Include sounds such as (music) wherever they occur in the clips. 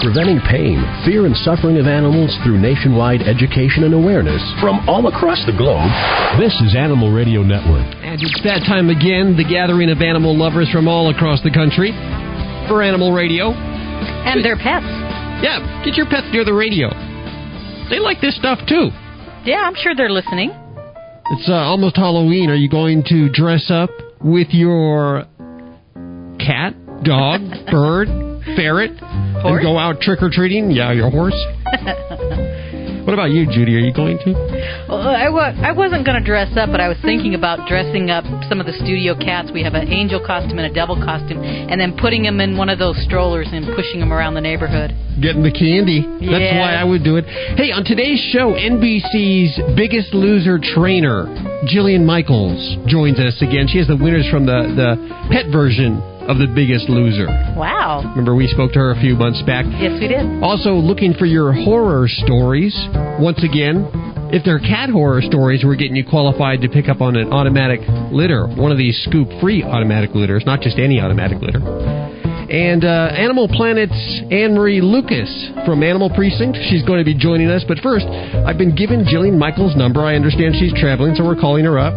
Preventing pain, fear, and suffering of animals through nationwide education and awareness from all across the globe. This is Animal Radio Network. And it's that time again, the gathering of animal lovers from all across the country for Animal Radio. And their pets. Yeah, get your pets near the radio. They like this stuff too. Yeah, I'm sure they're listening. It's uh, almost Halloween. Are you going to dress up with your cat, dog, (laughs) bird, ferret, Horse? and go out trick or treating? Yeah, your horse. (laughs) what about you, Judy? Are you going to? Well, I, wa- I wasn't going to dress up, but I was thinking about dressing up some of the studio cats. We have an angel costume and a devil costume, and then putting them in one of those strollers and pushing them around the neighborhood. Getting the candy. That's Yeah. why I would do it. Hey, on today's show, NBC's Biggest Loser trainer, Jillian Michaels, joins us again. She has the winners from the, the pet version of The Biggest Loser. Wow. Remember, we spoke to her a few months back. Yes, we did. Also, looking for your horror stories. Once again, if they're cat horror stories, we're getting you qualified to pick up on an automatic litter, one of these scoop free automatic litters, not just any automatic litter. And uh, Animal Planet's Anne Marie Lucas from Animal Precinct, she's going to be joining us. But first, I've been given Jillian Michaels' number. I understand she's traveling, so we're calling her up.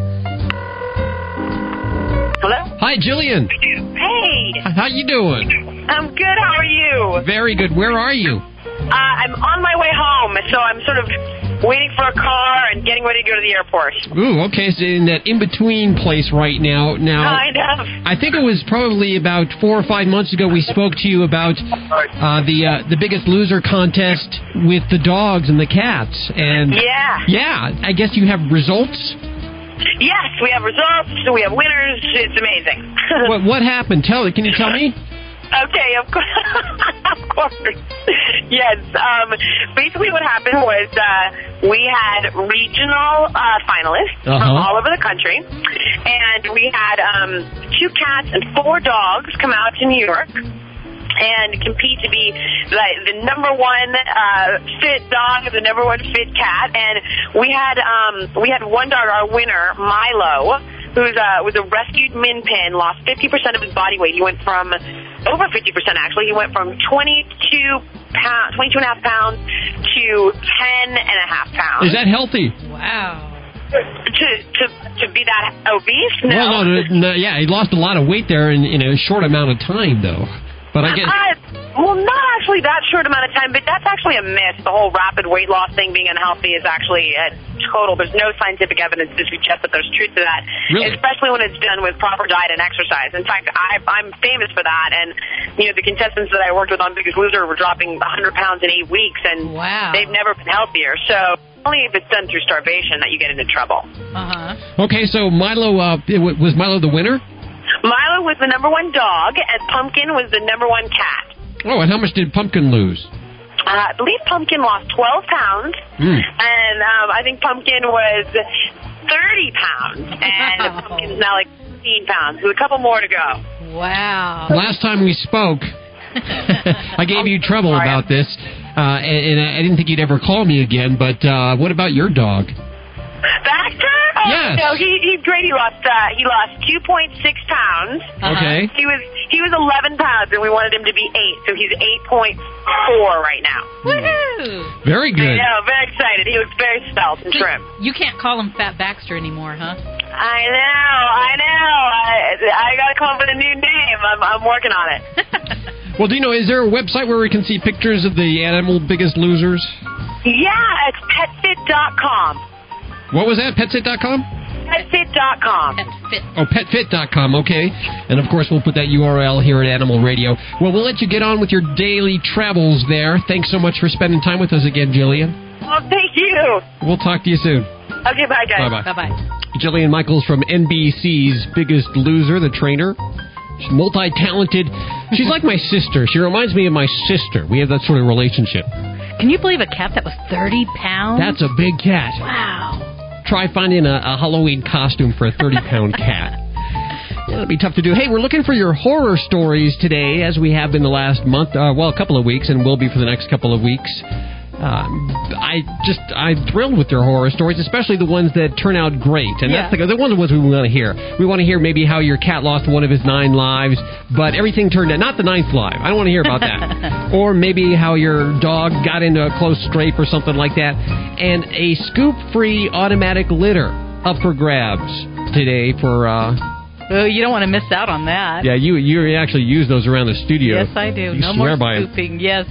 Hi, Jillian. Hey, How you doing? I'm good. How are you? Very good. Where are you? Uh, I'm on my way home, so I'm sort of waiting for a car and getting ready to go to the airport. Ooh, okay. So in that in between place right now. Now, Kind of. I think it was probably about four or five months ago we spoke to you about uh, the uh, the Biggest Loser contest with the dogs and the cats, and Yeah. yeah, I guess you have results. Yes, we have results. We have winners. It's amazing. (laughs) what what happened? Tell it. Can you tell me? Okay, of course. (laughs) of course. Yes. Um, basically, what happened was uh, we had regional uh, finalists from Uh-huh. all over the country, and we had um, two cats and four dogs come out to New York. And compete to be like the number one uh, fit dog, the number one fit cat, and we had um, we had one dog, our winner, Milo, who's uh, was a rescued min pin, lost 50% of his body weight. He went from over 50% actually. He went from 22 pounds, 22 and a half pounds to 10 and a half pounds. Is that healthy? Wow. to to to be that obese? No. Well, no, no, no, yeah, he lost a lot of weight there in, in a short amount of time, though. But I guess Uh, well, not actually that short amount of time, but that's actually a myth. The whole rapid weight loss thing being unhealthy is actually a total. There's no scientific evidence to suggest that there's truth to that, Really? especially when it's done with proper diet and exercise. In fact, I, I'm famous for that, and you know the contestants that I worked with on Biggest Loser were dropping 100 pounds in eight weeks, and Wow. they've never been healthier. So only if it's done through starvation that you get into trouble. Uh huh. okay. So Milo uh, was Milo the winner. Milo was the number one dog, and Pumpkin was the number one cat. Oh, and how much did Pumpkin lose? Uh, I believe Pumpkin lost 12 pounds, Hmm. and um, I think Pumpkin was 30 pounds, and Wow. Pumpkin's now like 15 pounds. There's a couple more to go. Wow. Last time we spoke, (laughs) I gave you (laughs) trouble Sorry. about this, uh, and, and I didn't think you'd ever call me again. But uh, what about your dog? Baxter? Oh, Yes. No, he, he's great. He lost uh, he lost 2.6 pounds. Uh-huh. Okay. He was he was 11 pounds, and we wanted him to be eight, so he's 8.4 right now. Woohoo! Very I good. know, very excited. He looks very svelte and trim. You can't call him Fat Baxter anymore, huh? I know, I know. I, I got to come up with a new name. I'm, I'm working on it. (laughs) Well, do you know, is there a website where we can see pictures of the animal biggest losers? Yeah, it's petfit.com. What was that? Petsit.com? Petfit.com. Pet fit. Oh, petfit.com, okay. And of course, we'll put that URL here at Animal Radio. Well, we'll let you get on with your daily travels there. Thanks so much for spending time with us again, Jillian. Well, thank you. We'll talk to you soon. Okay, bye, guys. Bye bye. Bye bye. Jillian Michaels from NBC's Biggest Loser, the trainer. She's multi talented. She's like my sister. She reminds me of my sister. We have that sort of relationship. Can you believe a cat that was 30 pounds? That's a big cat. Wow. Try finding a, a Halloween costume for a 30 pound (laughs) cat. Yeah, that'd be tough to do. Hey, we're looking for your horror stories today, as we have been the last month, uh, well, a couple of weeks, and will be for the next couple of weeks. Um, I just I'm thrilled with your horror stories, especially the ones that turn out great. And Yeah. that's the, the ones we want to hear. We want to hear maybe how your cat lost one of his nine lives, but everything turned out not the ninth life. I don't want to hear about that. (laughs) or maybe how your dog got into a close scrape or something like that. And a scoop-free automatic litter up for grabs today for. Uh, Oh, you don't want to miss out on that. yeah, you you actually use those around the studio. Yes, I do. You no swear more by it. scooping. Yes.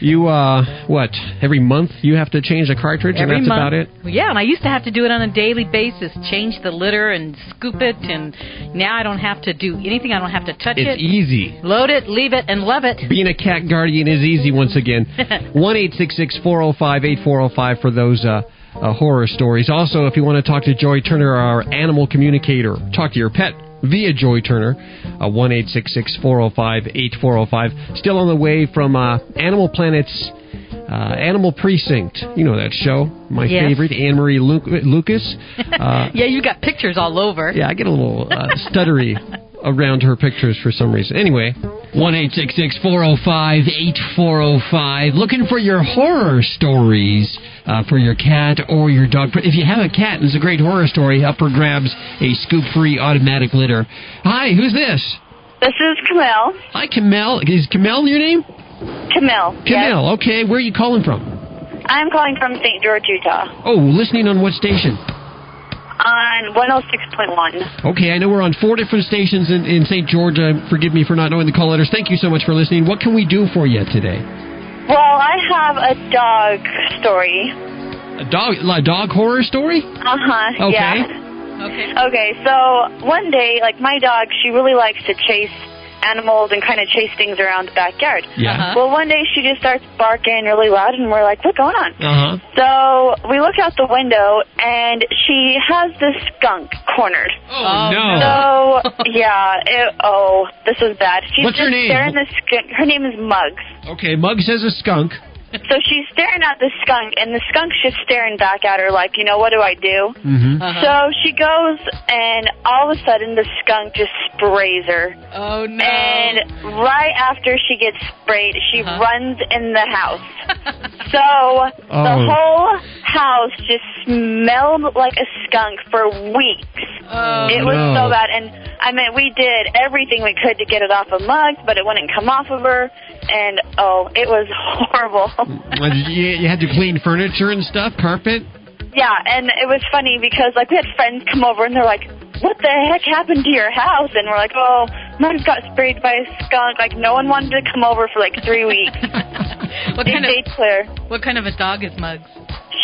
You uh, what? Every month you have to change the cartridge, Every and that's month. about it. Yeah, and I used to have to do it on a daily basis, change the litter and scoop it, and now I don't have to do anything. I don't have to touch It's it. It's easy. Load it, leave it, and love it. Being a cat guardian is easy once again. (laughs) One eight six six four zero five eight four zero five for those uh, uh, horror stories. Also, if you want to talk to Joy Turner, our animal communicator, talk to your pet via Joy Turner. uh, One eight six six four zero five eight four zero five. Still on the way from uh, Animal Planet's. Uh, Animal Precinct, you know that show, my Yes. favorite, Anne Marie Lu- Lucas. (laughs) Uh, yeah, you got pictures all over. Yeah, I get a little uh, stuttery (laughs) around her pictures for some reason. Anyway, one eight six six four zero five eight four zero five. Looking for your horror stories uh, for your cat or your dog. If you have a cat it's a great horror story, up for grabs a scoop-free automatic litter. Hi, who's this? This is Camille. Hi, Camille. Is Camille your name? Camille. Camille. Okay, where are you calling from? I'm calling from St. George, Utah, Oh, listening on what station? On 106.1. Okay, I know we're on four different stations in, in St. George. Forgive me for not knowing the call letters. Thank you so much for listening. What can we do for you today? Well, I have a dog story. A dog, a dog horror story? Uh huh. Okay. Yeah. Okay. Okay, so one day, like my dog, she really likes to chase animals and kind of chase things around the backyard. Yeah. Uh-huh. Well, one day she just starts barking really loud, and we're like, "What's going on?" Uh huh. So we look out the window, and she has this skunk cornered. Oh, Oh, no. So yeah, it, oh, this was bad. She's What's her just name? staring the skunk. Her name is Muggs. Okay, Mug says a skunk. So she's staring at the skunk, and the skunk's just staring back at her like, you know, what do I do? Mm-hmm. Uh-huh. So she goes, and all of a sudden the skunk just sprays her. oh no. And right after she gets sprayed, she Uh-huh. runs in the house. (laughs) So the Oh. whole house just smelled like a skunk for weeks. oh, It was no. so bad, and I mean, we did everything we could to get it off of Muggs, but it wouldn't come off of her, and oh, it was (laughs) horrible. You, you had to clean furniture and stuff, carpet. yeah, and it was funny because like we had friends come over, and they're like, "What the heck happened to your house?" And we're like, "Oh, Muggs got sprayed by a skunk." Like no one wanted to come over for like three weeks. (laughs) what They kind of clear. what kind of a dog is Mugs?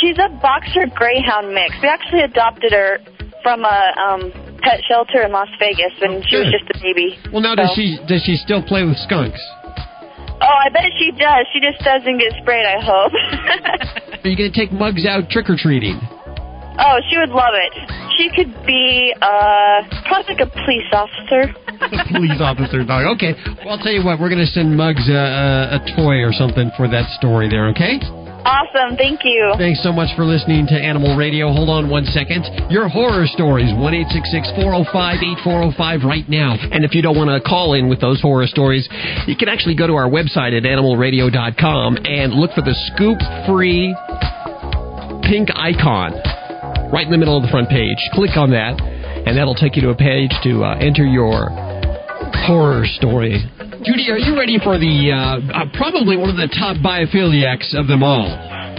She's a boxer greyhound mix. We actually adopted her from a um pet shelter in Las Vegas when Oh, she was just a baby. Well, now does she does she still play with skunks? Oh, I bet she does. She just doesn't get sprayed, I hope. (laughs) Are you going to take Mugs out trick or treating? oh, she would love it. She could be, uh, probably like a police officer. (laughs) Police officer dog. Okay. Well, I'll tell you what. We're going to send Mugs a, a, a toy or something for that story there. Okay. Awesome. Thank you. Thanks so much for listening to Animal Radio. Hold on one second. Your horror stories, 1 405 8405 right now. And if you don't want to call in with those horror stories, you can actually go to our website at animalradio.com and look for the scoop free pink icon right in the middle of the front page. Click on that, and that'll take you to a page to uh, enter your horror story. Judy, are you ready for the uh, uh, probably one of the top biophiliacs of them all?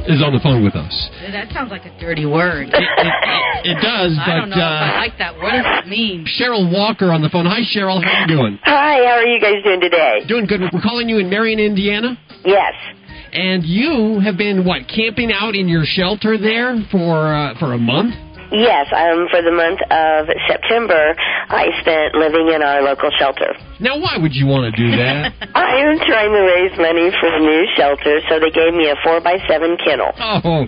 Is on the phone with us. That sounds like a dirty word. It, it, it does, I don't but know if I uh, like that. Word. What does it mean? Cheryl Walker on the phone. Hi, Cheryl. How you doing? Hi, how are you guys doing today? Doing good. We're calling you in Marion, Indiana. Yes. And you have been what camping out in your shelter there for uh, for a month? Yes, um, for the month of September, I spent living in our local shelter. Now, why would you want to do that? (laughs) I am trying to raise money for a new shelter, so they gave me a 4 by 7 kennel. (laughs) oh,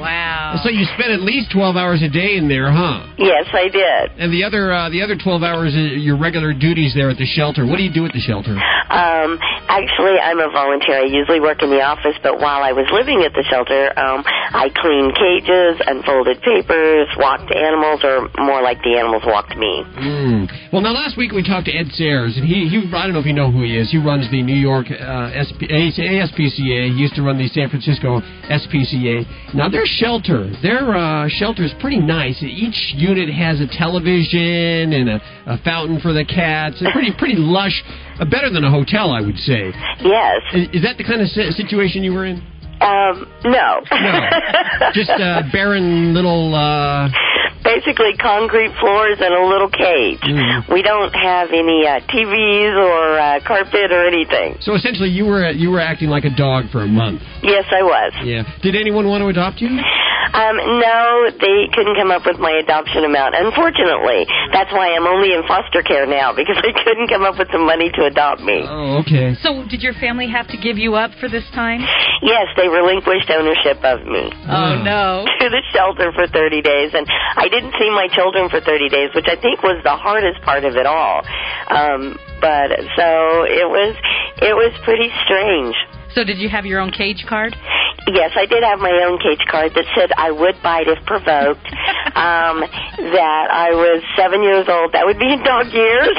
wow. So you spent at least twelve hours a day in there, huh? yes, I did. And the other uh, the other twelve hours are your regular duties there at the shelter. What do you do at the shelter? Um, actually, I'm a volunteer. I usually work in the office, but while I was living at the shelter, um, I cleaned cages, unfolded papers, walked animals, or more like the animals walked me. Mm. Well, now last week we talked to Ed Sayres, and he, he I don't know if you know who he is. He runs the New York uh, SP, ASPCA. He used to run the San Francisco SPCA. Now their shelter, their uh, shelter is pretty nice. Each unit has a television and a, a fountain for the cats. It's pretty pretty lush, uh, better than a hotel, I would say. Yes. Is, is that the kind of situation you were in? Um, no. No, (laughs) just a barren little. Uh, Basically, concrete floors and a little cage. Mhm. We don't have any uh, TVs or uh, carpet or anything. so essentially, you were you were acting like a dog for a month. Yes, I was. Yeah. Did anyone want to adopt you? Um, no, they couldn't come up with my adoption amount. Unfortunately, that's why I'm only in foster care now because they couldn't come up with the money to adopt me. Oh, okay. So, did your family have to give you up for this time? Yes, they relinquished ownership of me Oh no. (laughs) to the shelter for 30 days, and I didn't see my children for 30 days, which I think was the hardest part of it all. Um, but so it was, it was pretty strange. So, did you have your own cage card? Yes, I did have my own cage card that said I would bite if provoked. (laughs) um, that I was seven years old. That would be in dog years.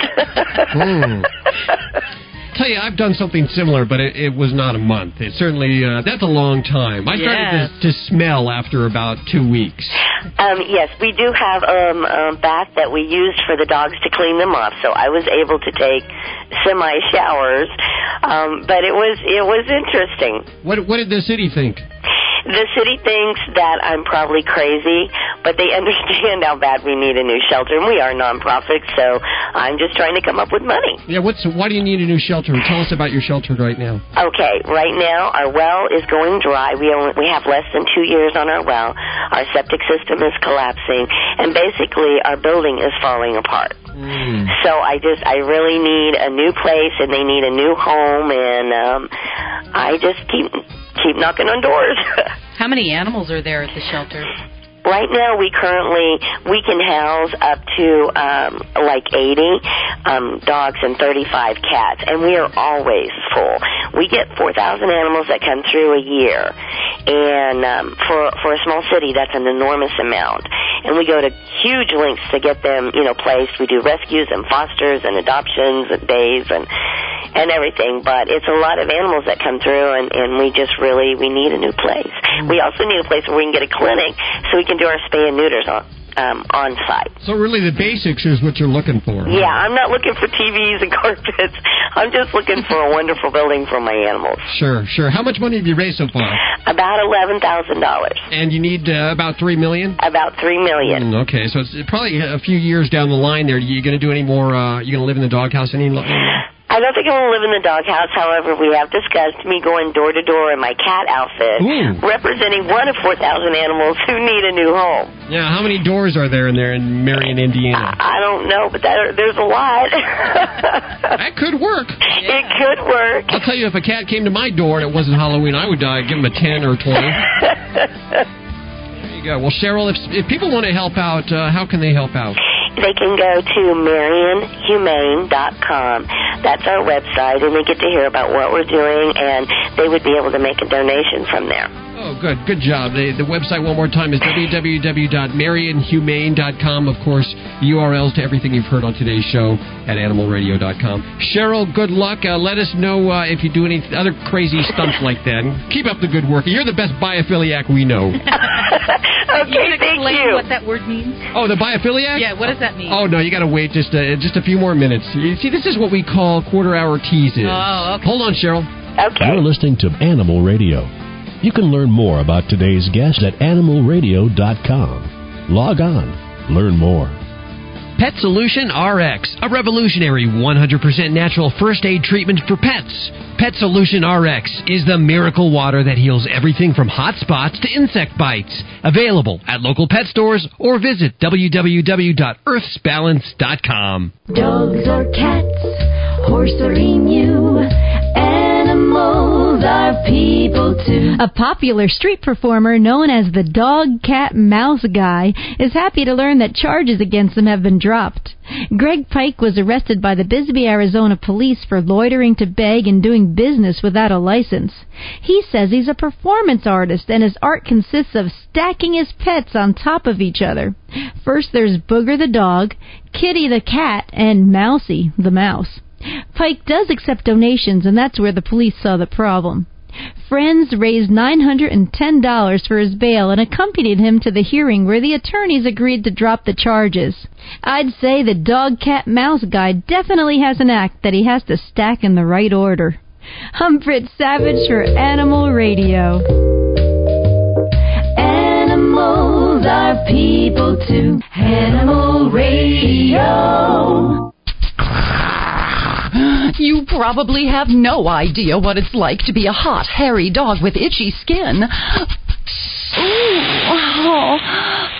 Hmm. (laughs) Tell you, I've done something similar, but it, it was not a month. It certainly uh, that's a long time. I started Yes. to, to smell after about two weeks. Um, yes, we do have um, a bath that we used for the dogs to clean them off, so I was able to take semi showers. Um, but it was it was interesting. What what did the city think? The city thinks that I'm probably crazy, but they (laughs) understand how bad we need a new shelter, and we are nonprofit, so I'm just trying to come up with money. Yeah, what's why do you need a new shelter? Tell us about your shelter right now. Okay, right now our well is going dry. We only we have less than two years on our well. Our septic system is collapsing, and basically our building is falling apart. Mm. So I just I really need a new place, and they need a new home, and um, I just keep keep knocking on doors. (laughs) How many animals are there at the shelter? Right now, we currently we can house up to um, like 80 um, dogs and 35 cats, and we are always full. We get 4,000 animals that come through a year, and um, for for a small city, that's an enormous amount. And we go to huge lengths to get them, you know, placed. We do rescues and fosters and adoptions and days and and everything. But it's a lot of animals that come through, and and we just really we need a new place. We also need a place where we can get a clinic so we can do our spay and neuters on um, on site. So really, the basics is what you're looking for. Yeah, I'm not looking for TVs and (laughs) carpets. I'm just looking for a (laughs) wonderful building for my animals. Sure, sure. How much money have you raised so far? About eleven thousand dollars. And you need uh, about three million. About three million. Mm, okay, so it's probably a few years down the line. There, you going to do any more? Uh, you going to live in the doghouse any? lo- I don't think I'm going to live in the doghouse. However, we have discussed me going door to door in my cat outfit, Ooh. representing one of 4,000 animals who need a new home. Yeah. How many doors are there in there in Marion, Indiana? I don't know, but that, there's a lot. (laughs) That could work. It could work. I'll tell you, if a cat came to my door and it wasn't Halloween, I would uh, give him a ten or twenty. (laughs) There you go. Well, Cheryl, if if people want to help out, uh, how can they help out? They can go to marionhumane.com. That's our website, and they get to hear about what we're doing, and they would be able to make a donation from there. Oh, good. Good job. The, the website, one more time, is www.marionhumane.com. Of course, URLs to everything you've heard on today's show at animalradio.com. Cheryl, good luck. Uh, let us know uh, if you do any other crazy stunts (laughs) like that. And keep up the good work. You're the best biophiliac we know. (laughs) you okay, can thank explain you. what that word means? Oh, the biophiliac? Yeah, what does that mean? Oh no, you got to wait just uh, just a few more minutes. You see, this is what we call quarter hour teases. Oh, okay. Hold on, Cheryl. Okay. You're listening to Animal Radio. You can learn more about today's guest at animalradio.com. Log on, learn more. Pet Solution RX, a revolutionary 100% natural first aid treatment for pets. Pet Solution RX is the miracle water that heals everything from hot spots to insect bites. Available at local pet stores or visit www.earthsbalance.com. Dogs or cats, horse or emu, animals are people too. A popular street performer known as the Dog Cat Mouse Guy is happy to learn that charges against him have been dropped. Greg Pike was arrested by the Bisbee, Arizona police for loitering to beg and doing business without a license. He says he's a performance artist and his art consists of stacking his pets on top of each other. First there's Booger the dog, Kitty the cat, and Mousy the mouse. Pike does accept donations, and that's where the police saw the problem. Friends raised $910 for his bail and accompanied him to the hearing where the attorneys agreed to drop the charges. I'd say the dog cat mouse guy definitely has an act that he has to stack in the right order. I'm Fritz Savage for Animal Radio. Animals are people too. Animal Radio. (gasps) You probably have no idea what it's like to be a hot, hairy dog with itchy skin. Ooh, (gasps) oh,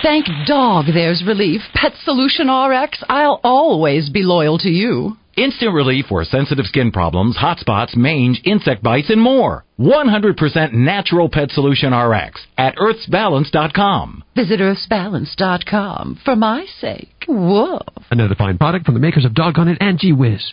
thank dog there's relief. Pet Solution RX, I'll always be loyal to you. Instant relief for sensitive skin problems, hot spots, mange, insect bites, and more. 100% natural pet solution RX at earthsbalance.com. Visit earthsbalance.com for my sake. Whoa. Another fine product from the makers of Doggone It and Gee Whiz.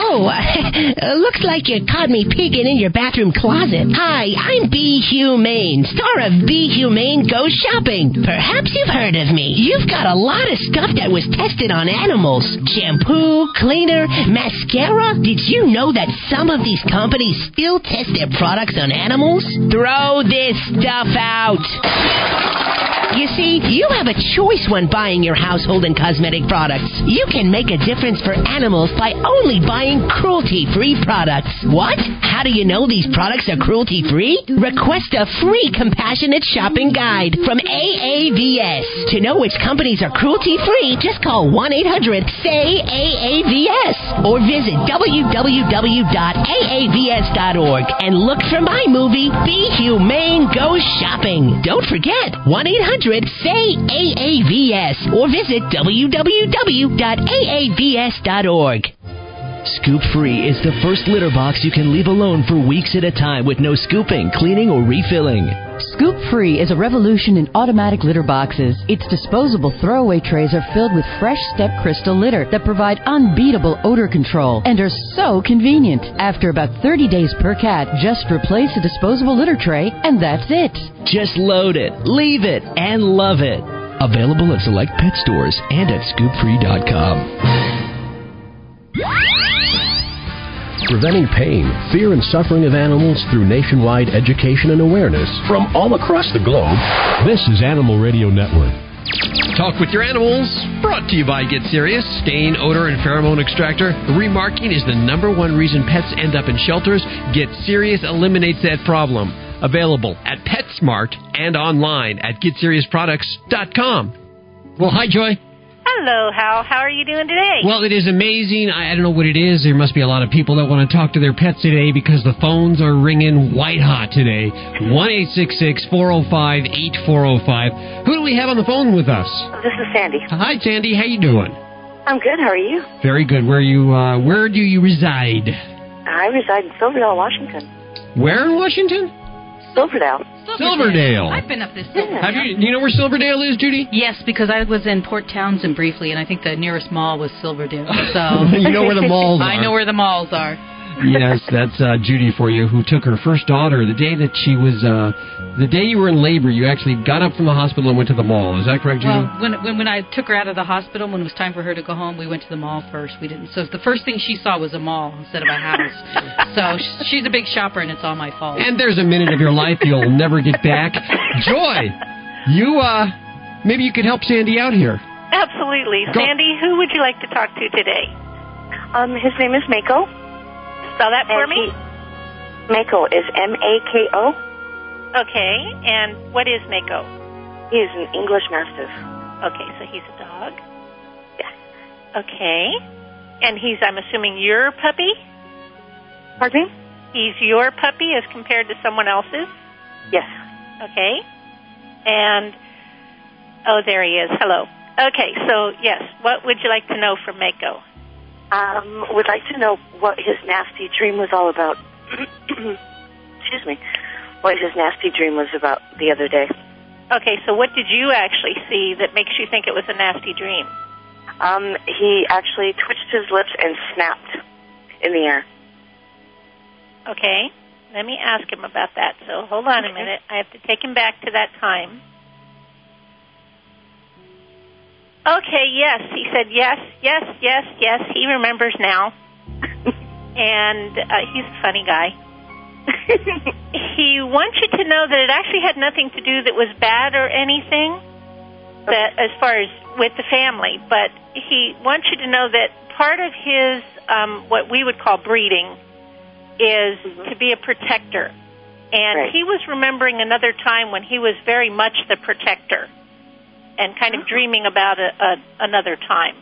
Oh, (laughs) looks like you caught me peeking in your bathroom closet. Hi, I'm Be Humane, star of Be Humane Goes Shopping. Perhaps you've heard of me. You've got a lot of stuff that was tested on animals shampoo, cleaner, mascara. Did you know that some of these companies still test their products on animals? Throw this stuff out. You see, you have a choice when buying your household and cosmetic products. You can make a difference for animals by only buying cruelty free products. What? How do you know these products are cruelty free? Request a free compassionate shopping guide from AAVS. To know which companies are cruelty free, just call 1 800 SAY AAVS or visit www.aavs.org and look for my movie, Be Humane Go Shopping. Don't forget 1 800 SAY AAVS or visit www.aavs.org. Scoop Free is the first litter box you can leave alone for weeks at a time with no scooping, cleaning, or refilling. Scoop Free is a revolution in automatic litter boxes. Its disposable throwaway trays are filled with fresh step crystal litter that provide unbeatable odor control and are so convenient. After about 30 days per cat, just replace a disposable litter tray and that's it. Just load it, leave it, and love it. Available at select pet stores and at scoopfree.com. Preventing pain, fear, and suffering of animals through nationwide education and awareness from all across the globe. This is Animal Radio Network. Talk with your animals. Brought to you by Get Serious. Stain, odor, and pheromone extractor. Remarking is the number one reason pets end up in shelters. Get Serious eliminates that problem. Available at PetSmart and online at GetSeriousProducts.com. Well, hi, Joy. Hello, Hal. How are you doing today? Well, it is amazing. I, I don't know what it is. There must be a lot of people that want to talk to their pets today because the phones are ringing white hot today. One eight six six four zero five eight four zero five. Who do we have on the phone with us? This is Sandy. Hi, Sandy. How you doing? I'm good. How are you? Very good. Where you? Uh, where do you reside? I reside in Silverdale, Washington. Where in Washington? Silverdale. Silverdale. I've been up this. Silverdale. Have you? Do you know where Silverdale is, Judy? Yes, because I was in Port Townsend briefly, and I think the nearest mall was Silverdale. So (laughs) you know where the (laughs) malls are. I know where the malls are. yes, that's uh, Judy for you, who took her first daughter the day that she was, uh, the day you were in labor. You actually got up from the hospital and went to the mall. Is that correct, Judy? Well, when, when when I took her out of the hospital, when it was time for her to go home, we went to the mall first. We didn't. So the first thing she saw was a mall instead of a house. (laughs) so she's a big shopper, and it's all my fault. And there's a minute of your life you'll never get back. Joy, you uh, maybe you could help Sandy out here. Absolutely. Go- Sandy, who would you like to talk to today? Um, his name is Mako. Spell that for and me. he- Mako is M A K O. Okay. And what is Mako? He is an English Mastiff. Okay, so he's a dog. Yeah. Okay. And he's, I'm assuming, your puppy? Pardon me? He's your puppy as compared to someone else's? Yes. Okay. And, oh, there he is. Hello. Okay, so, yes, what would you like to know from Mako? Um, would like to know what his nasty dream was all about. (clears throat) excuse me, what his nasty dream was about the other day. Okay, so what did you actually see that makes you think it was a nasty dream? Um, he actually twitched his lips and snapped in the air. Okay, let me ask him about that. So hold on a minute. I have to take him back to that time. Okay, yes. He said yes, yes, yes, yes. He remembers now. (laughs) and uh, he's a funny guy. (laughs) he wants you to know that it actually had nothing to do that was bad or anything that as far as with the family, but he wants you to know that part of his um what we would call breeding is to be a protector. And Right. he was remembering another time when he was very much the protector and kind of dreaming about a, a another time.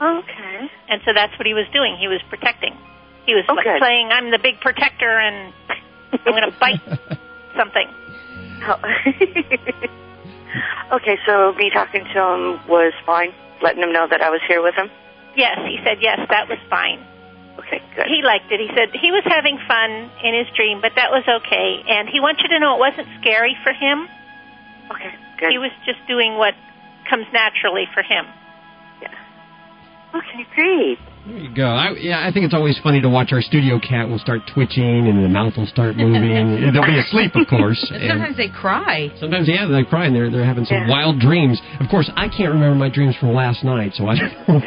Okay. And so that's what he was doing. He was protecting. He was Oh, like playing I'm the big protector and I'm going to bite something. Oh. (laughs) okay, so me talking to him was fine, letting him know that I was here with him. Yes, he said yes, that was fine. Okay, good. He liked it. He said he was having fun in his dream, but that was okay. And he wants you to know it wasn't scary for him. Okay, good. He was just doing what comes naturally for him. Yeah. Okay, great. There you go. I, yeah, I think it's always funny to watch our studio cat will start twitching and the mouth will start moving. (laughs) They'll be asleep, of course. Sometimes they cry. sometimes, yeah, they cry and they're they're having some Yeah. wild dreams. Of course, I can't remember my dreams from last night, so I don't know.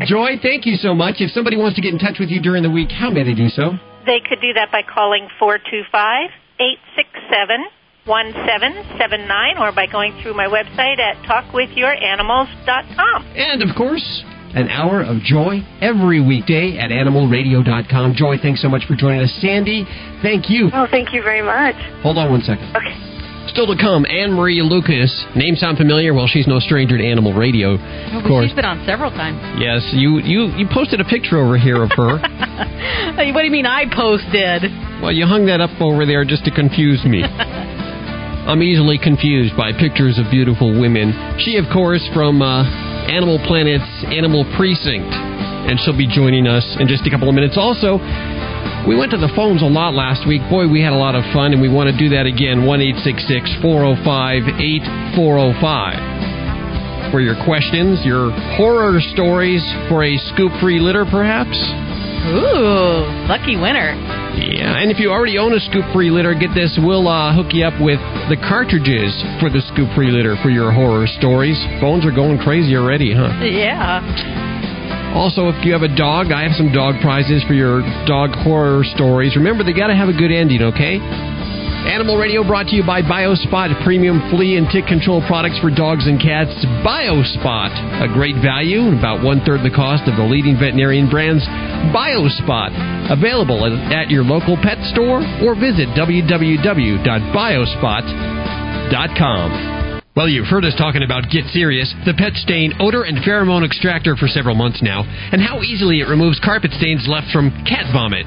(laughs) Joy, thank you so much. If somebody wants to get in touch with you during the week, how may they do so? They could do that by calling 425 867 1779 or by going through my website at talkwithyouranimals.com. And of course, an hour of joy every weekday at animalradio.com. Joy, thanks so much for joining us. Sandy, thank you. Oh, thank you very much. Hold on one second. Okay. Still to come, Anne Marie Lucas. Name sound familiar? Well, she's no stranger to animal radio. Oh, Of but course. she's been on several times. Yes, you, you, you posted a picture over here of her. (laughs) What do you mean I posted? well, you hung that up over there just to confuse me. (laughs) I'm easily confused by pictures of beautiful women. She, of course, from uh, Animal Planet's Animal Precinct, and she'll be joining us in just a couple of minutes. Also, we went to the phones a lot last week. Boy, we had a lot of fun, and we want to do that again. 1 405 8405. For your questions, your horror stories for a scoop free litter, perhaps? Ooh, lucky winner. Yeah, and if you already own a Scoop Free litter, get this. We'll uh, hook you up with the cartridges for the Scoop Free litter for your horror stories. Phones are going crazy already, huh? Yeah. Also, if you have a dog, I have some dog prizes for your dog horror stories. Remember, they got to have a good ending, okay? Animal Radio brought to you by BioSpot, premium flea and tick control products for dogs and cats. BioSpot, a great value, about one third the cost of the leading veterinarian brands. BioSpot, available at, at your local pet store or visit www.biospot.com. Well, you've heard us talking about Get Serious, the pet stain odor and pheromone extractor for several months now, and how easily it removes carpet stains left from cat vomit.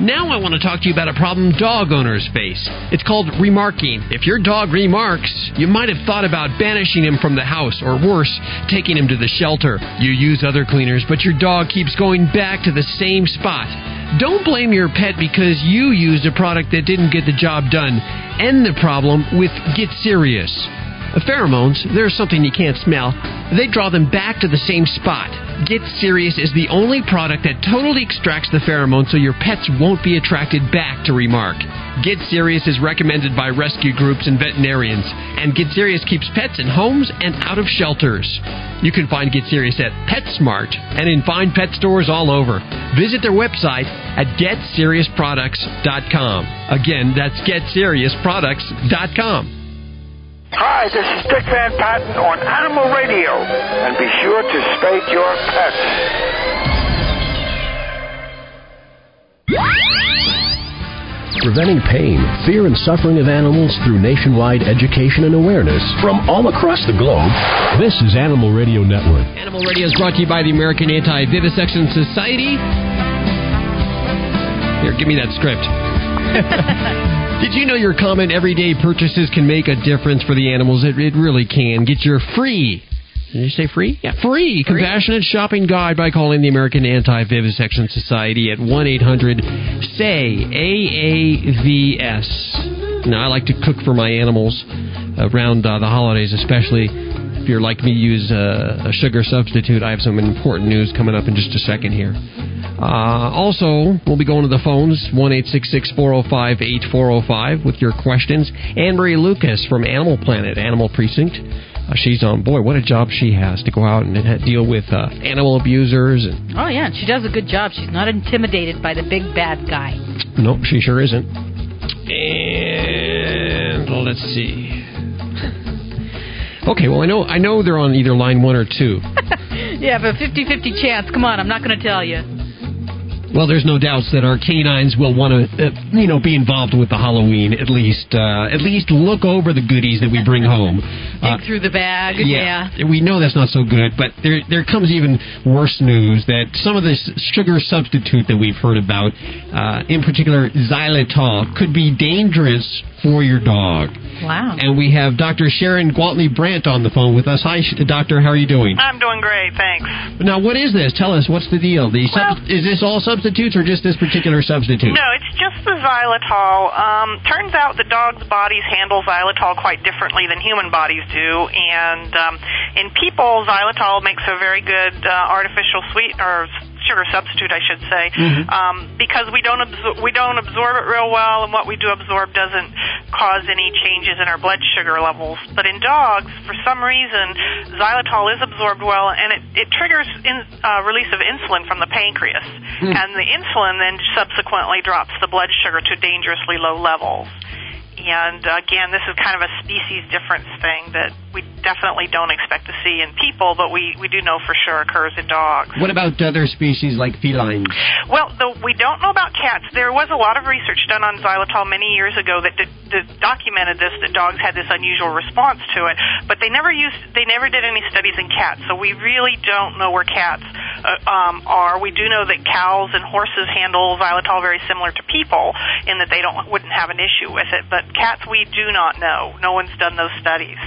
Now I want to talk to you about a problem dog owners face. It's called remarking. If your dog remarks, you might have thought about banishing him from the house, or worse, taking him to the shelter. You use other cleaners, but your dog keeps going back to the same spot. Don't blame your pet because you used a product that didn't get the job done. End the problem with Get Serious. Pheromones, they're something you can't smell. They draw them back to the same spot. Get Serious is the only product that totally extracts the pheromones so your pets won't be attracted back to remark. Get Serious is recommended by rescue groups and veterinarians, and Get Serious keeps pets in homes and out of shelters. You can find Get Serious at PetSmart and in fine pet stores all over. Visit their website at GetSeriousProducts.com. Again, that's GetSeriousProducts.com. Hi, this is Dick Van Patten on Animal Radio, and be sure to spade your pets. Preventing pain, fear, and suffering of animals through nationwide education and awareness from all across the globe. This is Animal Radio Network. Animal Radio is brought to you by the American Anti Vivisection Society. Here, give me that script. (laughs) Did you know your common everyday purchases can make a difference for the animals? It, it really can. Get your free Did you say free? Yeah, free. Compassionate shopping guide by calling the American Anti-Vivisection Society at 1-800-SAY-AAVS. Now, I like to cook for my animals around uh, the holidays, especially if you're like me, use uh, a sugar substitute. I have some important news coming up in just a second here. Uh, also, we'll be going to the phones, 1 405 8405 with your questions. Anne Marie Lucas from Animal Planet, Animal Precinct. Uh, she's on, boy, what a job she has to go out and uh, deal with uh, animal abusers. and Oh yeah, she does a good job. She's not intimidated by the big bad guy. Nope, she sure isn't. And let's see. (laughs) Okay, well, I know I know they're on either line one or two. (laughs) yeah, but 50-50 chance. Come on, I'm not going to tell you. Well, there's no doubts that our canines will want to, uh, you know, be involved with the Halloween. At least, uh, at least look over the goodies that we bring home. Uh, Dig through the bag. yeah, we know that's not so good, but there there comes even worse news that some of this sugar substitute that we've heard about, uh, in particular xylitol, could be dangerous for your dog. Wow. And we have Dr. Sharon Gwaltney Brant on the phone with us. Hi, doctor. How are you doing? I'm doing great, thanks. Now, what is this? Tell us. What's the deal? The sub- is this all substitutes or just this particular substitute? No, it's just the xylitol. Um, turns out the dogs' bodies handle xylitol quite differently than human bodies do, and um, in people, xylitol makes a very good uh, artificial sweet or sugar substitute, I should say, Mhm. um, because we don't absor- we don't absorb it real well, and what we do absorb doesn't cause any changes in our blood sugar levels. But in dogs, for some reason, xylitol is absorbed well, and it, it triggers in, uh, release of insulin from the pancreas, and the insulin then subsequently drops the blood sugar to dangerously low levels. And again, this is kind of a species difference thing that we definitely don't expect to see in people, but we, we do know for sure occurs in dogs. What about other species like felines? Well, though we don't know about cats, there was a lot of research done on xylitol many years ago that, did, that documented this that dogs had this unusual response to it, but they never used they never did any studies in cats, so we really don't know where cats uh, um, are. We do know that cows and horses handle xylitol very similar to people in that they don't wouldn't have an issue with it, but cats we do not know. No one's done those studies.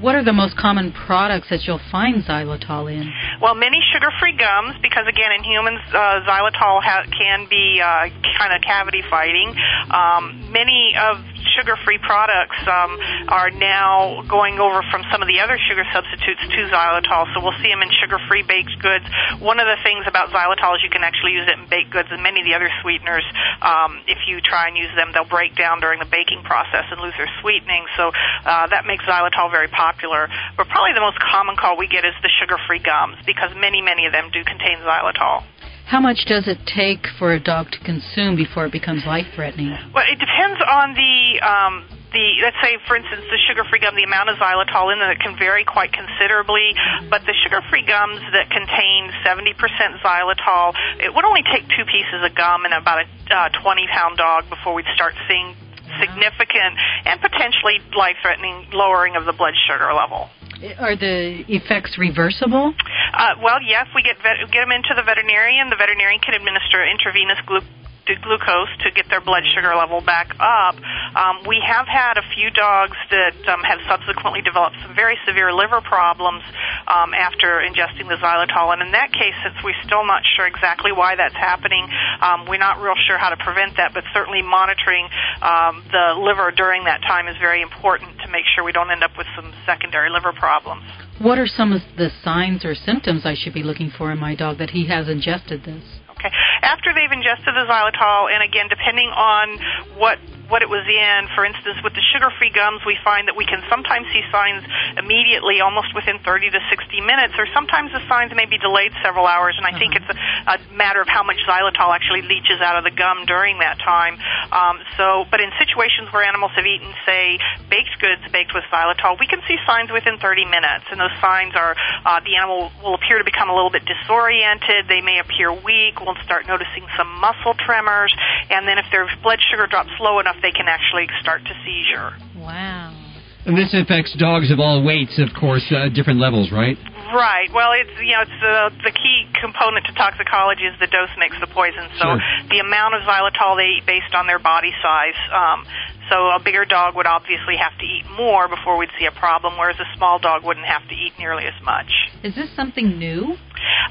What are the most common products that you'll find xylitol in? Well, many sugar-free gums, because again, in humans, uh, xylitol ha- can be uh, kind of cavity fighting. Um, many of sugar-free products um, are now going over from some of the other sugar substitutes to xylitol, so we'll see them in sugar-free baked goods. One of the things about xylitol is you can actually use it in baked goods, and many of the other sweeteners, um, if you try and use them, they'll break down during the baking process and lose their sweetening. So uh, that makes xylitol very popular. But probably the most common call we get is the sugar-free gums, because many, many of them do contain xylitol. How much does it take for a dog to consume before it becomes life-threatening? Well, it depends on the um, the let's say, for instance, the sugar-free gum. The amount of xylitol in it can vary quite considerably, but the sugar-free gums that contain 70% xylitol, it would only take two pieces of gum and about a uh, 20-pound dog before we'd start seeing significant and potentially life-threatening lowering of the blood sugar level. Are the effects reversible? Uh, well, yes, we get vet- get them into the veterinarian. The veterinarian can administer intravenous glu- to glucose to get their blood sugar level back up. Um, we have had a few dogs that um, have subsequently developed some very severe liver problems um, after ingesting the xylitol, and in that case, since we're still not sure exactly why that's happening, um, we're not real sure how to prevent that. But certainly, monitoring um, the liver during that time is very important to make sure we don't end up with some secondary liver problems. What are some of the signs or symptoms I should be looking for in my dog that he has ingested this? Okay. After they've ingested the xylitol, and again, depending on what what it was in, for instance, with the sugar-free gums, we find that we can sometimes see signs immediately, almost within 30 to 60 minutes, or sometimes the signs may be delayed several hours. And I think it's a, a matter of how much xylitol actually leaches out of the gum during that time. Um, so, but in situations where animals have eaten, say, baked goods baked with xylitol, we can see signs within 30 minutes, and those signs are uh, the animal will appear to become a little bit disoriented. They may appear weak. We'll start noticing some muscle tremors, and then if their blood sugar drops low enough, they can actually start to seizure. Wow. And this affects dogs of all weights, of course, uh, different levels, right? Right. Well, it's you know it's the the key component to toxicology is the dose makes the poison. So Sure. the amount of xylitol they eat based on their body size. Um, So a bigger dog would obviously have to eat more before we'd see a problem, whereas a small dog wouldn't have to eat nearly as much. Is this something new?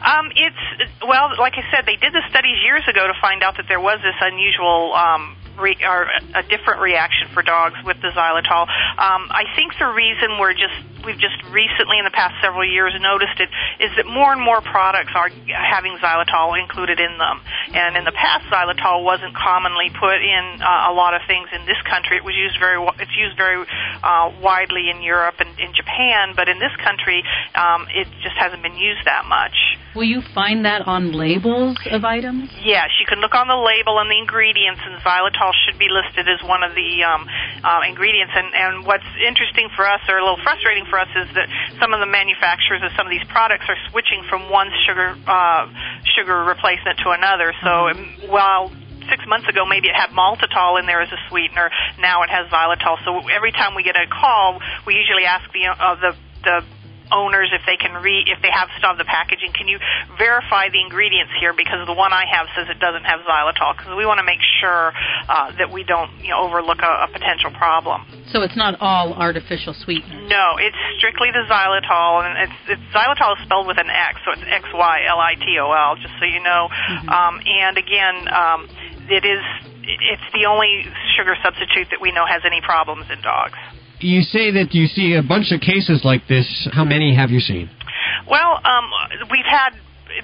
Um, it's well, like I said, they did the studies years ago to find out that there was this unusual um, re- or a different reaction for dogs with the xylitol. Um, I think the reason we're just we've just recently in the past several years noticed it is that more and more products are having xylitol included in them. And in the past, xylitol wasn't commonly put in uh, a lot of things in this country. It was used very it's used very uh, widely in Europe and in Japan, but in this country, um, it just hasn't been used that much. Will you find that on labels of items? Yes, you can look on the label and the ingredients, and xylitol should be listed as one of the um, uh, ingredients. And, and what's interesting for us, or a little frustrating for us, is that some of the manufacturers of some of these products are switching from one sugar uh, sugar replacement to another. So mm-hmm. while six months ago maybe it had maltitol in there as a sweetener. Now it has xylitol. So every time we get a call, we usually ask the uh, the the owners if they can read if they have still the packaging can you verify the ingredients here because the one I have says it doesn't have xylitol because we want to make sure uh, that we don't you know overlook a, a potential problem. So it's not all artificial sweeteners. No, it's strictly the xylitol, and it's, it's xylitol is spelled with an X, so it's X Y L I T O L, just so you know. Mm-hmm. Um, and again, um, it is it's the only sugar substitute that we know has any problems in dogs you say that you see a bunch of cases like this. How many have you seen? Well, um, we've had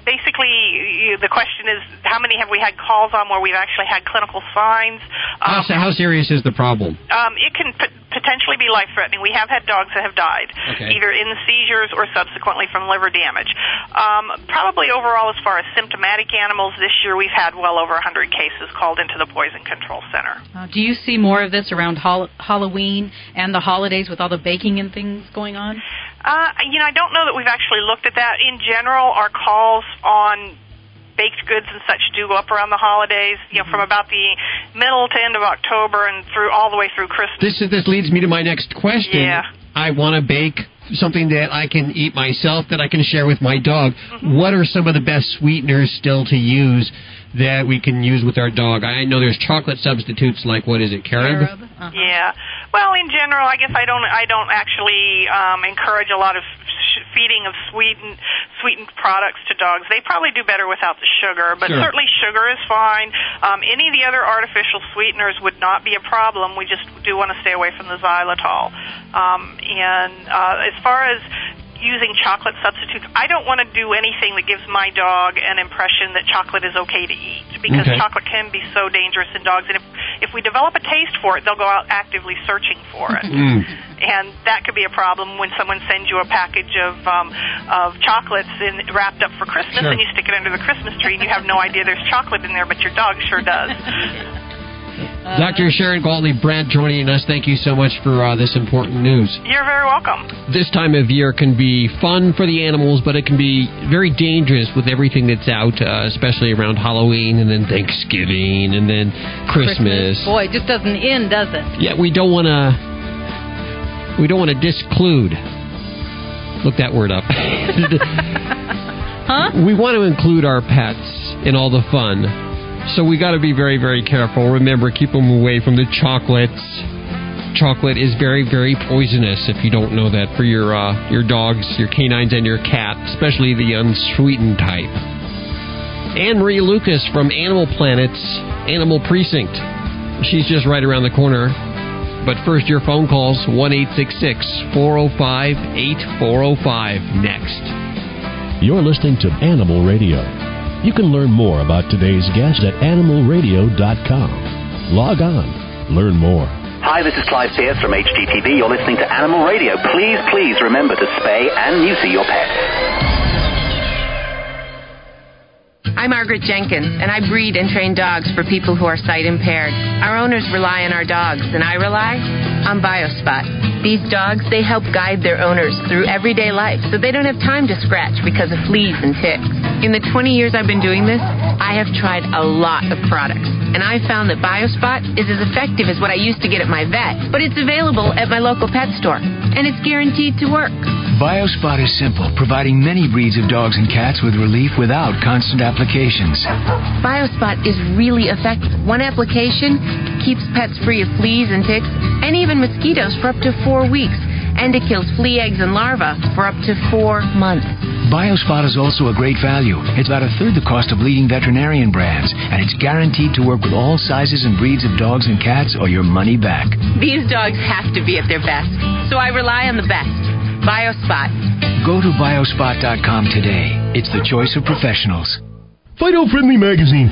basically the question is how many have we had calls on where we've actually had clinical signs? Um, how, how serious is the problem? Um, it can p- potentially be life threatening we have had dogs that have died okay. either in seizures or subsequently from liver damage. Um, probably overall as far as symptomatic animals this year we've had well over 100 cases called into the poison control center. Uh, do you see more of this around hol- halloween and the holidays with all the baking and things going on uh, you know, I don't know that we've actually looked at that. In general, our calls on baked goods and such do go up around the holidays. You know, from mm-hmm. about the middle to end of October and through all the way through Christmas. This this leads me to my next question. Yeah. I want to bake something that I can eat myself that I can share with my dog. Mm-hmm. What are some of the best sweeteners still to use that we can use with our dog? I know there's chocolate substitutes like what is it, carob? carob? Uh-huh. Yeah. Well, in general, I guess I don't I don't actually um, encourage a lot of feeding of sweetened sweetened products to dogs. They probably do better without the sugar, but sure. certainly sugar is fine. Um, any of the other artificial sweeteners would not be a problem. We just do want to stay away from the xylitol. Um, and uh, as far as using chocolate substitutes. I don't want to do anything that gives my dog an impression that chocolate is okay to eat because okay. chocolate can be so dangerous in dogs. And if if we develop a taste for it, they'll go out actively searching for it. Mm. And that could be a problem when someone sends you a package of um, of chocolates in, wrapped up for Christmas, sure. and you stick it under the Christmas tree, and you have no idea there's chocolate in there, but your dog sure does. (laughs) Uh, Dr. Sharon Gwaltney Brant joining us. Thank you so much for uh, this important news. You're very welcome. This time of year can be fun for the animals, but it can be very dangerous with everything that's out, uh, especially around Halloween and then Thanksgiving and then Christmas. Christmas. Boy, it just doesn't end, does it? Yeah, we don't want to. We don't want to disclude. Look that word up. (laughs) (laughs) huh? We want to include our pets in all the fun so we got to be very, very careful. Remember, keep them away from the chocolates. Chocolate is very, very poisonous if you don't know that for your uh, your dogs, your canines, and your cat, especially the unsweetened type. Anne Marie Lucas from Animal Planet's Animal Precinct. She's just right around the corner. But first, your phone calls 1 405 8405 next. You're listening to Animal Radio. You can learn more about today's guest at animalradio.com. Log on, learn more. Hi, this is Clive Pearse from HGTV. You're listening to Animal Radio. Please, please remember to spay and neuter your pets. I'm Margaret Jenkins, and I breed and train dogs for people who are sight impaired. Our owners rely on our dogs, and I rely on Biospot. These dogs, they help guide their owners through everyday life so they don't have time to scratch because of fleas and ticks. In the 20 years I've been doing this, I have tried a lot of products, and I found that BioSpot is as effective as what I used to get at my vet, but it's available at my local pet store, and it's guaranteed to work. Biospot is simple, providing many breeds of dogs and cats with relief without constant applications. BioSpot is really effective. One application keeps pets free of fleas and ticks, and even mosquitoes for up to four weeks, and it kills flea eggs and larvae for up to four months. Biospot is also a great value. It's about a third the cost of leading veterinarian brands, and it's guaranteed to work with all sizes and breeds of dogs and cats or your money back. These dogs have to be at their best, so I rely on the best. BioSpot. Go to biospot.com today. It's the choice of professionals. Fido Friendly Magazine.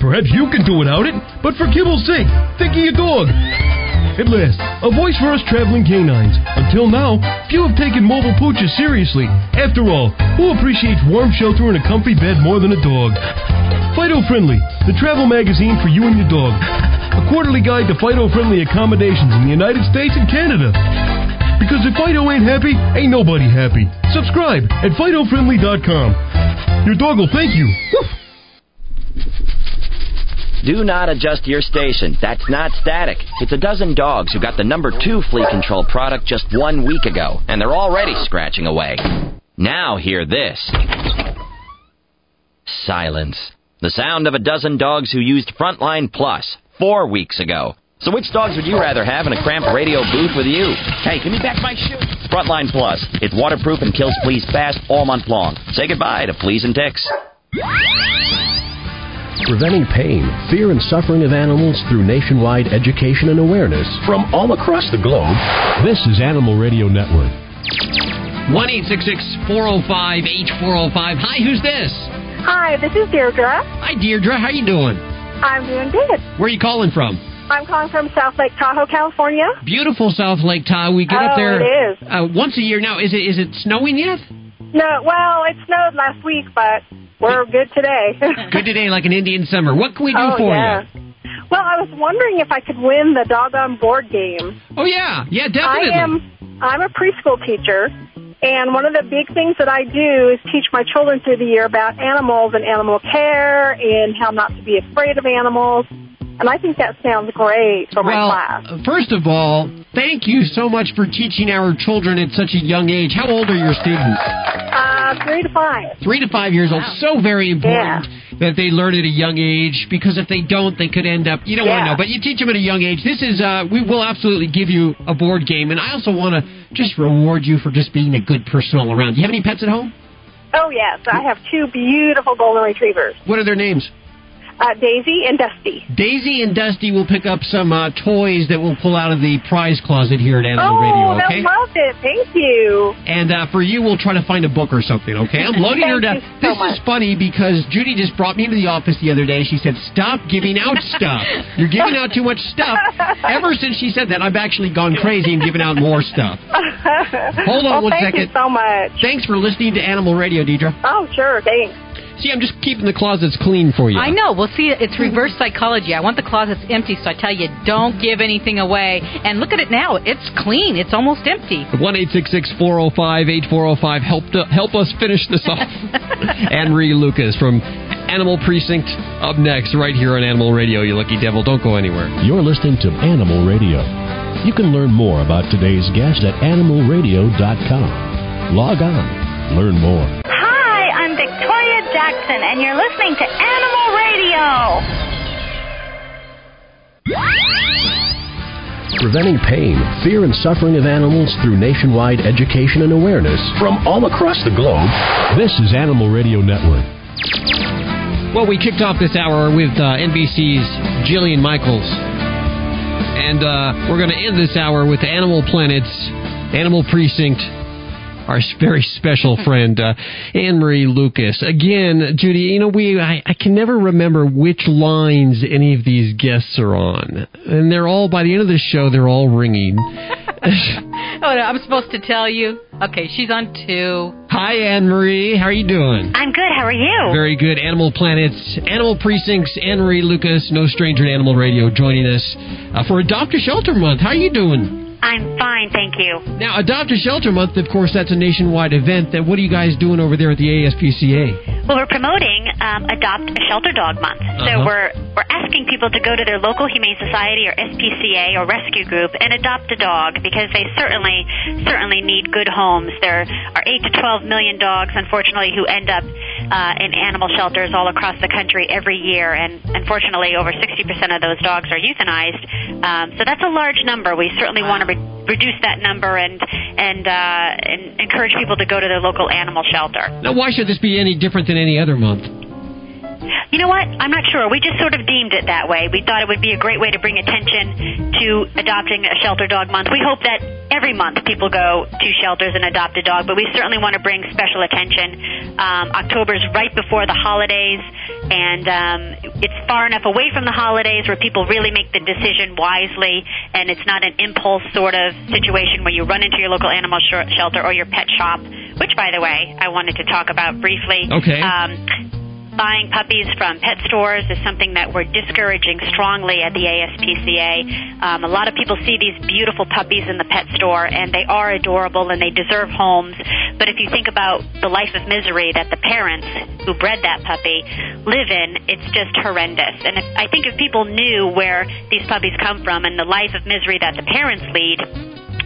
Perhaps you can do without it, but for kibble's sake, think of your dog. At last, a voice for us traveling canines. Until now, few have taken mobile pooches seriously. After all, who appreciates warm shelter and a comfy bed more than a dog? Fido Friendly, the travel magazine for you and your dog. A quarterly guide to Fido Friendly accommodations in the United States and Canada. Because if Fido ain't happy, ain't nobody happy. Subscribe at FidoFriendly.com. Your dog will thank you. Woof. Do not adjust your station. That's not static. It's a dozen dogs who got the number two flea control product just one week ago, and they're already scratching away. Now hear this silence. The sound of a dozen dogs who used Frontline Plus four weeks ago. So which dogs would you rather have in a cramped radio booth with you? Hey, give me back my shoe. Frontline Plus. It's waterproof and kills fleas fast all month long. Say goodbye to fleas and ticks. Preventing pain, fear, and suffering of animals through nationwide education and awareness from all across the globe. This is Animal Radio Network. 1 405 8405. Hi, who's this? Hi, this is Deirdre. Hi, Deirdre. How you doing? I'm doing good. Where are you calling from? I'm calling from South Lake Tahoe, California. Beautiful South Lake Tahoe. We get Oh, up there it is. Uh, once a year now. Is it is it snowing yet? No, well, it snowed last week, but we're good today. (laughs) Good today, like an Indian summer. What can we do oh, for yeah. you? Well, I was wondering if I could win the doggone board game. Oh yeah, yeah, definitely. I am. I'm a preschool teacher, and one of the big things that I do is teach my children through the year about animals and animal care and how not to be afraid of animals. And I think that sounds great for my well, class. first of all, thank you so much for teaching our children at such a young age. How old are your students? Uh, three to five. Three to five years old. So very important that they learn at a young age because if they don't, they could end up. You don't want to know, but you teach them at a young age. This is. Uh, we will absolutely give you a board game, and I also want to just reward you for just being a good person all around. Do you have any pets at home? Oh yes, I have two beautiful golden retrievers, What are their names? Uh, Daisy and Dusty. Daisy and Dusty will pick up some uh, toys that we'll pull out of the prize closet here at Animal oh, Radio. Okay. I love it. Thank you. And uh, for you, we'll try to find a book or something, okay? I'm (laughs) loading her down. So this is funny because Judy just brought me into the office the other day. She said, Stop giving out (laughs) stuff. You're giving out too much stuff. Ever since she said that, I've actually gone crazy and given out more stuff. (laughs) Hold on well, one thank second. you so much. Thanks for listening to Animal Radio, Deirdre. Oh, sure. Thanks. See, I'm just keeping the closets clean for you. I know. Well, see, it's reverse psychology. I want the closets empty, so I tell you, don't give anything away. And look at it now; it's clean. It's almost empty. One eight six six four zero five eight four zero five. Help to, help us finish this off. (laughs) Anne Marie Lucas from Animal Precinct up next, right here on Animal Radio. You lucky devil! Don't go anywhere. You're listening to Animal Radio. You can learn more about today's guest at animalradio.com. Log on, learn more. Hi, I'm Victoria Jackson, and you're listening to Animal Radio. Preventing pain, fear, and suffering of animals through nationwide education and awareness from all across the globe. This is Animal Radio Network. Well, we kicked off this hour with uh, NBC's Jillian Michaels. And uh, we're going to end this hour with Animal Planet's Animal Precinct, our very special (laughs) friend, uh, Anne Marie Lucas. Again, Judy, you know, we I, I can never remember which lines any of these guests are on. And they're all, by the end of the show, they're all ringing. (laughs) Oh, no, I'm supposed to tell you. Okay, she's on two. Hi, Anne Marie. How are you doing? I'm good. How are you? Very good. Animal Planets, Animal Precincts, Anne Marie Lucas, no stranger to Animal Radio, joining us uh, for Adopt a Shelter Month. How are you doing? I'm fine, thank you. Now, Adopt a Shelter Month, of course, that's a nationwide event. That what are you guys doing over there at the ASPCA? Well, we're promoting um, Adopt a Shelter Dog Month. So Uh-huh. we're we're asking people to go to their local Humane Society or SPCA or rescue group and adopt a dog because they certainly certainly need good homes. There are eight to twelve million dogs, unfortunately, who end up uh, in animal shelters all across the country every year, and unfortunately, over sixty percent of those dogs are euthanized. Um, so that's a large number. We certainly want to re- reduce that number and and uh, and encourage people to go to their local animal shelter. Now, why should this be any different than any other month? You know what? I'm not sure. We just sort of deemed it that way. We thought it would be a great way to bring attention to adopting a shelter dog month. We hope that every month people go to shelters and adopt a dog, but we certainly want to bring special attention. Um, October's right before the holidays, and um, it's far enough away from the holidays where people really make the decision wisely, and it's not an impulse sort of situation where you run into your local animal sh- shelter or your pet shop, which, by the way, I wanted to talk about briefly. Okay. Um, buying puppies from pet stores is something that we're discouraging strongly at the ASPCA. Um, a lot of people see these beautiful puppies in the pet store, and they are adorable and they deserve homes. But if you think about the life of misery that the parents who bred that puppy live in, it's just horrendous. And if, I think if people knew where these puppies come from and the life of misery that the parents lead,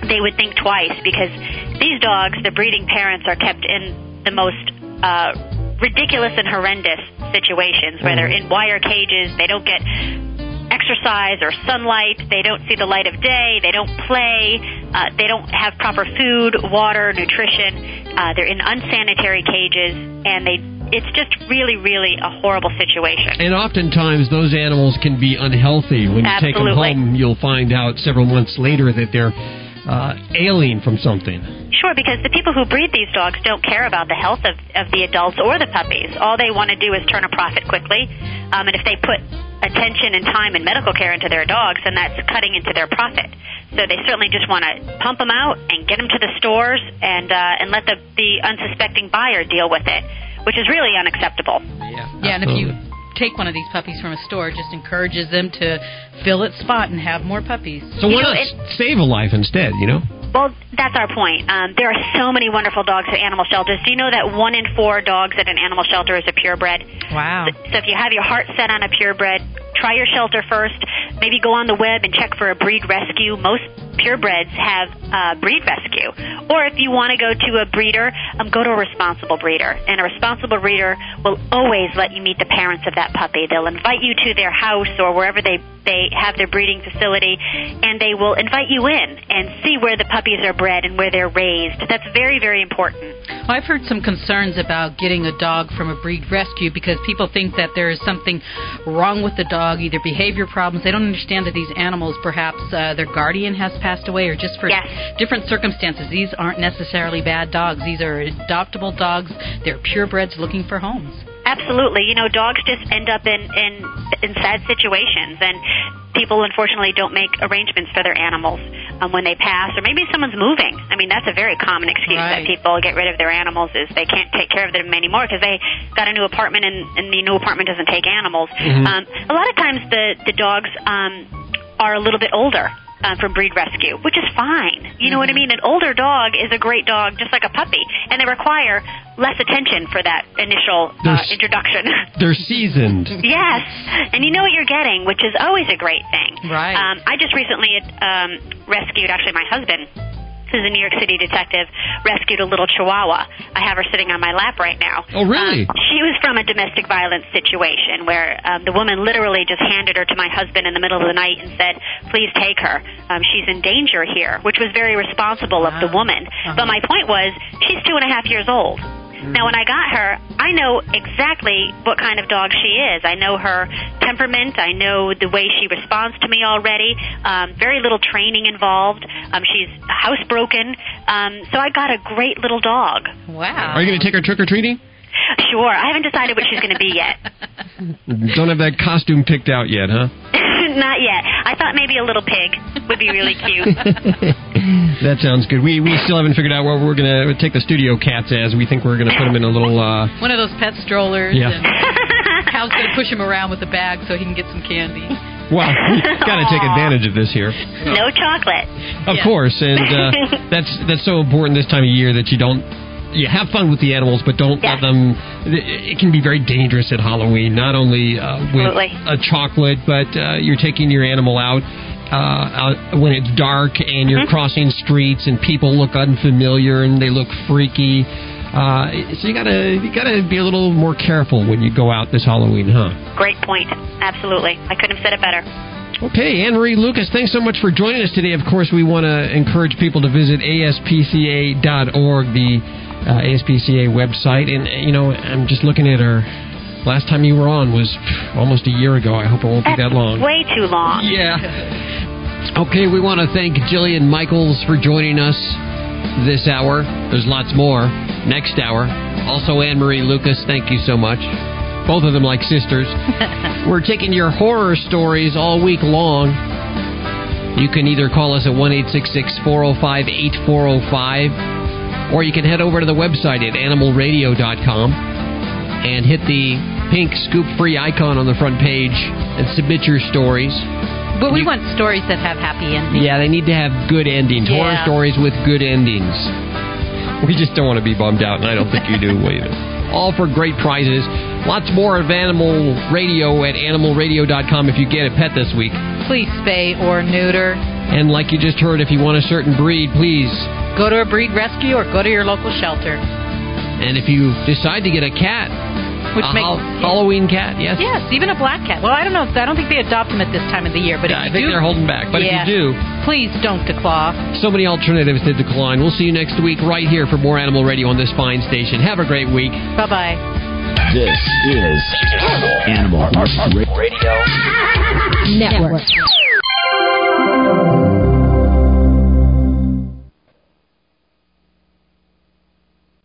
they would think twice because these dogs, the breeding parents, are kept in the most uh, ridiculous and horrendous situations where they're in wire cages, they don't get exercise or sunlight, they don't see the light of day, they don't play, uh, they don't have proper food, water, nutrition, uh, they're in unsanitary cages, and they it's just really, really a horrible situation. And oftentimes those animals can be unhealthy. When you take them home, you'll find out several months later that they're uh, ailing from something. Sure, because the people who breed these dogs don't care about the health of, of the adults or the puppies. All they want to do is turn a profit quickly. Um, and if they put attention and time and medical care into their dogs, then that's cutting into their profit. So they certainly just want to pump them out and get them to the stores and uh, and let the, the unsuspecting buyer deal with it, which is really unacceptable. Yeah, and if you take one of these puppies from a store, just encourages them to fill its spot and have more puppies. So why You know, not it- save a life instead, you know? Well, that's our point. Um, there are so many wonderful dogs at animal shelters. Do you know that one in four dogs at an animal shelter is a purebred? Wow. So if you have your heart set on a purebred, try your shelter first. Maybe go on the web and check for a breed rescue. Most purebreds have uh, breed rescue. Or if you want to go to a breeder, um, go to a responsible breeder. And a responsible breeder will always let you meet the parents of that puppy. They'll invite you to their house or wherever they they have their breeding facility, and they will invite you in and see where the puppies are bred and where they're raised. That's very very important. Well, I've heard some concerns about getting a dog from a breed rescue because people think that there is something wrong with the dog, either behavior problems. They don't understand that these animals, perhaps uh, their guardian has passed away, or just for different circumstances. These aren't necessarily bad dogs. These are adoptable dogs. They're purebreds looking for homes. Absolutely. You know, dogs just end up in in in sad situations, and people unfortunately don't make arrangements for their animals um, when they pass, or maybe someone's moving. I mean, that's a very common excuse Right. that people get rid of their animals is they can't take care of them anymore because they got a new apartment and, and the new apartment doesn't take animals. Mhm. Um, a lot of times the the dogs um, are a little bit older. Uh, from breed rescue, which is fine. You know what I mean? An older dog is a great dog, just like a puppy, and they require less attention for that initial uh, There's- introduction. (laughs) They're seasoned. Yes, and you know what you're getting, which is always a great thing. Right. Um, I just recently um, rescued, actually, my husband, who's a New York City detective, rescued a little Chihuahua. I have her sitting on my lap right now. Oh, really? Um, she was from a domestic violence situation where um, the woman literally just handed her to my husband in the middle of the night and said, "Please take her. Um, she's in danger here," which was very responsible of the woman. But my point was, she's two and a half years old. Now, when I got her, I know exactly what kind of dog she is. I know her temperament. I know the way she responds to me already. Um, very little training involved. Um, she's housebroken. Um, so I got a great little dog. Wow. Are you going to take her trick or treating? Sure. I haven't decided what she's going to be yet. (laughs) Don't have that costume picked out yet, huh? (laughs) Not yet. I thought maybe a little pig would be really cute. (laughs) (laughs) That sounds good. We we still haven't figured out what we're going to take the studio cats as. We think we're going to put them in a little. Uh, One of those pet strollers. Yeah. And Hal's going to push him around with a bag so he can get some candy. (laughs) Well, you got to take advantage of this here. No chocolate. Of course, and uh, (laughs) that's that's so important this time of year that you don't you have fun with the animals, but don't let them. It can be very dangerous at Halloween. Not only uh, with Absolutely. a chocolate, but uh, you're taking your animal out. Uh, when it's dark and you're Mm-hmm. crossing streets and people look unfamiliar and they look freaky, uh, so you gotta you gotta be a little more careful when you go out this Halloween, huh? Great point. Absolutely. I couldn't have said it better. Okay, Anne Marie Lucas, thanks so much for joining us today. Of course, we want to encourage people to visit aspca.org, the uh, ASPCA website. And, uh, you know, I'm just looking at our last time you were on was almost a year ago. I hope it won't be that long. Way too long. Yeah. (laughs) Okay, we want to thank Jillian Michaels for joining us this hour. There's lots more next hour. Also, Anne Marie Lucas, thank you so much. Both of them like sisters. (laughs) We're taking your horror stories all week long. You can either call us at 1 405 8405 or you can head over to the website at animalradio.com and hit the pink scoop free icon on the front page and submit your stories. But we want stories that have happy endings. Yeah, they need to have good endings. Horror stories with good endings. We just don't want to be bummed out, and I don't think you do either. (laughs) All for great prizes. Lots more of Animal Radio at animalradio.com if you get a pet this week. Please spay or neuter. And like you just heard, if you want a certain breed, please. Go to a breed rescue or go to your local shelter. And if you decide to get a cat, Which a makes Hal- Halloween cat, yes. Yes, even a black cat. Well, I don't know. If, I don't think they adopt them at this time of the year. But if I think do, they're holding back. But Yeah. if you do, please don't declaw. so many alternatives to decline. We'll see you next week right here for more Animal Radio on this fine station. Have a great week. Bye bye. This is Animal Radio Network.